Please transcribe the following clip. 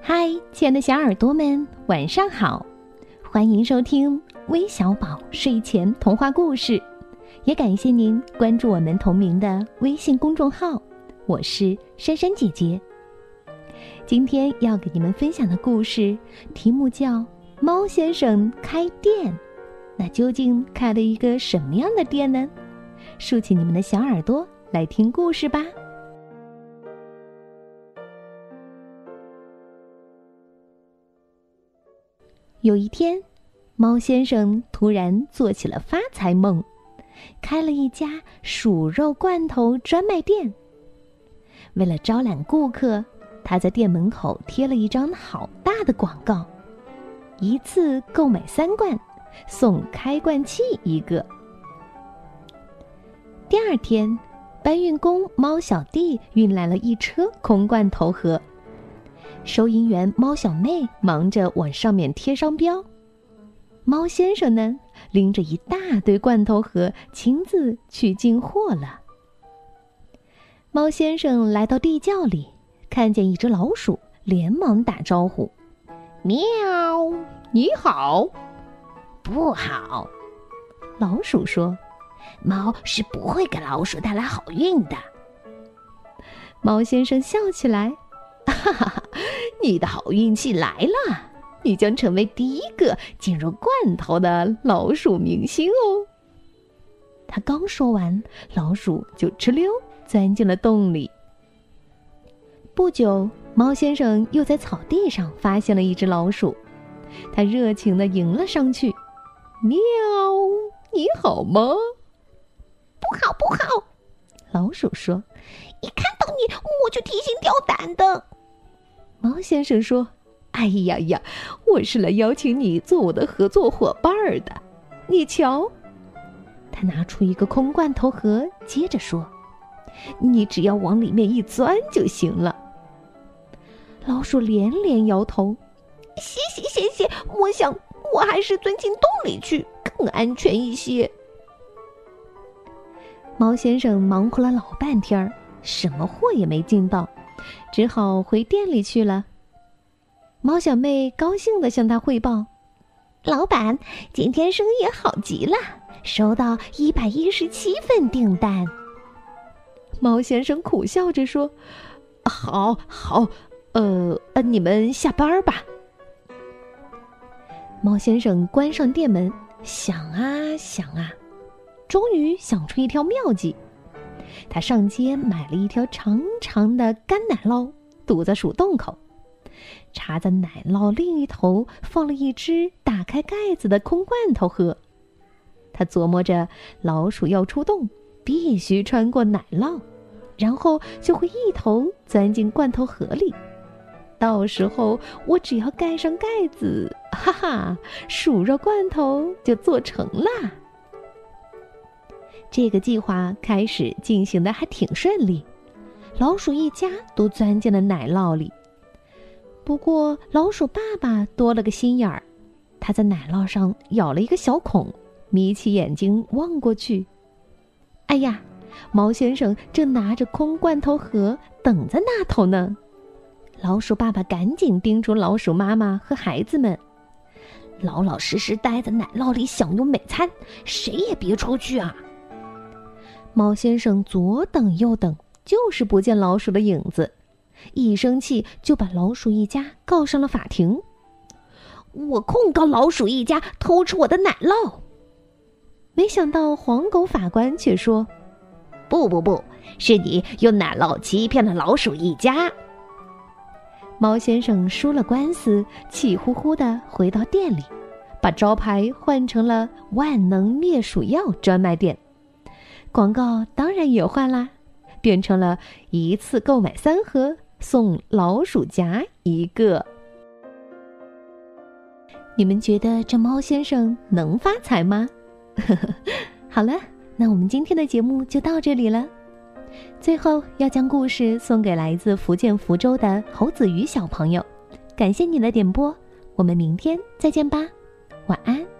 嗨，亲爱的小耳朵们，晚上好！欢迎收听微小宝睡前童话故事，也感谢您关注我们同名的微信公众号。我是珊珊姐姐。今天要给你们分享的故事题目叫《猫先生开店》，那究竟开了一个什么样的店呢？竖起你们的小耳朵来听故事吧。有一天，猫先生突然做起了发财梦，开了一家鼠肉罐头专卖店。为了招揽顾客，他在店门口贴了一张好大的广告：一次购买三罐，送开罐器一个。第二天，搬运工猫小弟运来了一车空罐头盒。收银员猫小妹忙着往上面贴商标，猫先生呢，拎着一大堆罐头盒，亲自去进货了。猫先生来到地窖里，看见一只老鼠，连忙打招呼：“喵，你好。”“不好。”老鼠说，“猫是不会给老鼠带来好运的。”猫先生笑起来。哈哈哈！你的好运气来了，你将成为第一个进入罐头的老鼠明星哦。他刚说完，老鼠就哧溜钻进了洞里。不久，猫先生又在草地上发现了一只老鼠，他热情地迎了上去：“喵，你好吗？”“不好，不好！”老鼠说，“一看到你，我就提心吊胆的。”猫先生说：“哎呀呀，我是来邀请你做我的合作伙伴的。你瞧，他拿出一个空罐头盒，接着说：‘你只要往里面一钻就行了。’老鼠连连摇头：‘谢谢谢谢，我想我还是钻进洞里去更安全一些。’猫先生忙活了老半天儿，什么货也没进到。”只好回店里去了。猫小妹高兴地向他汇报：“老板，今天生意好极了，收到一百一十七份订单。”猫先生苦笑着说：“好，好，呃，呃，你们下班吧。”猫先生关上店门，想啊想啊，终于想出一条妙计。他上街买了一条长长的干奶酪，堵在鼠洞口，插在奶酪另一头放了一只打开盖子的空罐头盒。他琢磨着，老鼠要出洞，必须穿过奶酪，然后就会一头钻进罐头盒里。到时候我只要盖上盖子，哈哈，鼠肉罐头就做成了。这个计划开始进行的还挺顺利，老鼠一家都钻进了奶酪里。不过，老鼠爸爸多了个心眼儿，他在奶酪上咬了一个小孔，眯起眼睛望过去。哎呀，猫先生正拿着空罐头盒等在那头呢。老鼠爸爸赶紧叮嘱老鼠妈妈和孩子们：“老老实实待在奶酪里享用美餐，谁也别出去啊！”猫先生左等右等，就是不见老鼠的影子，一生气就把老鼠一家告上了法庭。我控告老鼠一家偷吃我的奶酪。没想到黄狗法官却说：“不不不，是你用奶酪欺骗了老鼠一家。”猫先生输了官司，气呼呼的回到店里，把招牌换成了“万能灭鼠药专卖店”。广告当然也换啦，变成了一次购买三盒送老鼠夹一个。你们觉得这猫先生能发财吗？好了，那我们今天的节目就到这里了。最后要将故事送给来自福建福州的侯子瑜小朋友，感谢你的点播，我们明天再见吧，晚安。